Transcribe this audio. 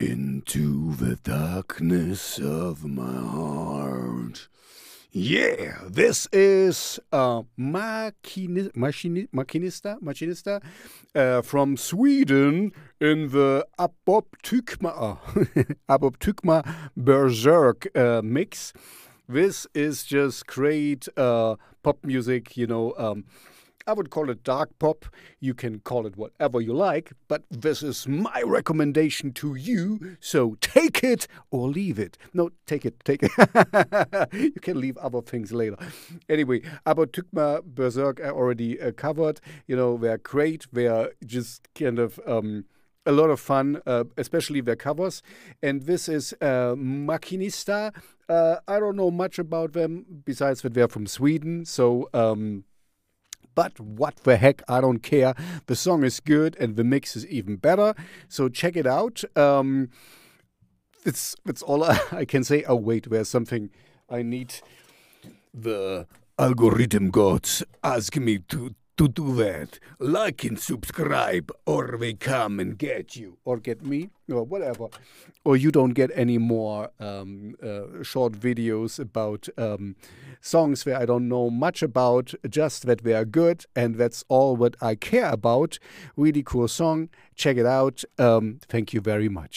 into the darkness of my heart. Yeah, this is uh, Machini- Machini- Machinista, Machinista uh, from Sweden in the Aboptykma, uh, Aboptykma Berserk uh, mix. This is just great uh, pop music, you know. Um, I would call it dark pop. You can call it whatever you like, but this is my recommendation to you. So take it or leave it. No, take it, take it. you can leave other things later. Anyway, about Tukma Berserk I already uh, covered. You know, they're great. They're just kind of. Um, a lot of fun, uh, especially their covers. And this is uh, Machinista. Uh, I don't know much about them besides that they're from Sweden. So um, but what the heck, I don't care. The song is good and the mix is even better. So check it out. Um, it's it's all I can say. Oh wait, there's something I need. The algorithm gods ask me to to do that. Like and subscribe, or they come and get you, or get me, or whatever. Or you don't get any more um, uh, short videos about um, songs where I don't know much about, just that they are good, and that's all what I care about. Really cool song. Check it out. Um, thank you very much.